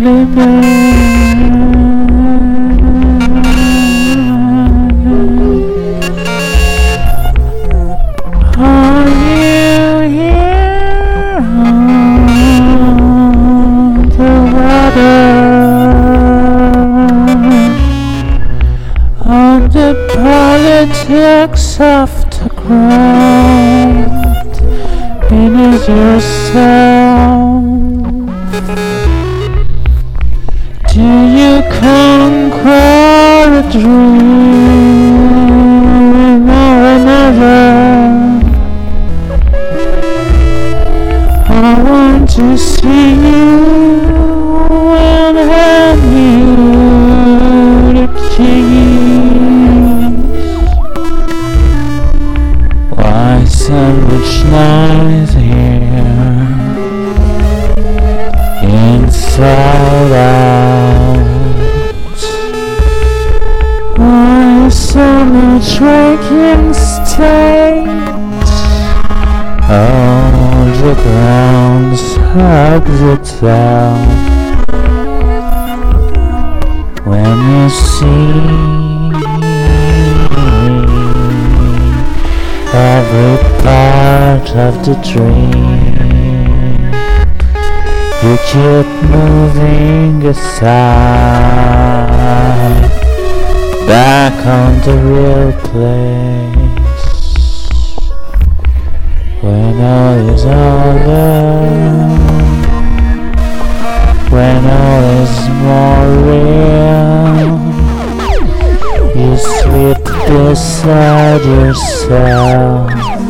Limit. Are you here on the water? On the politics of the ground, in it yourself. Do you conquer a dream or another? I want to see you lies here inside out? Why so much waking state? Oh, the ground's hugs itself when you see of the dream. You keep moving aside, back on the real place. When all is over, when all is more real, you sleep beside yourself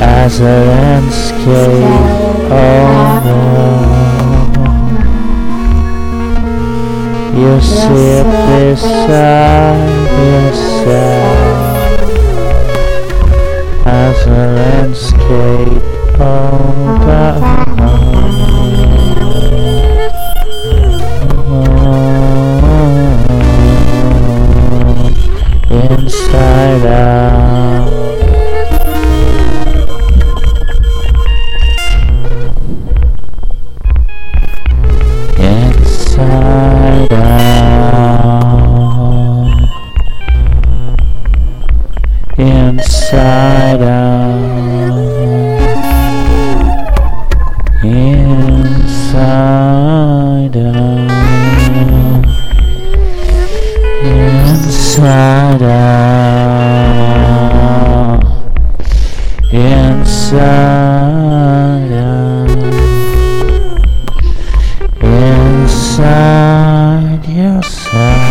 as a landscape. Oh no, you sit beside yourself as a landscape all down Inside out. Inside out. Inside out. Inside out. Inside yourself.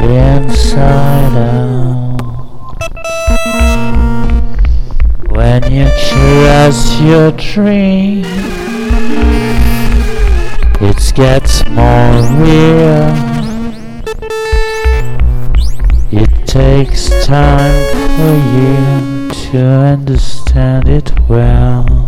Inside out. When you trust your dream, it gets more real. It takes time for you to understand it well.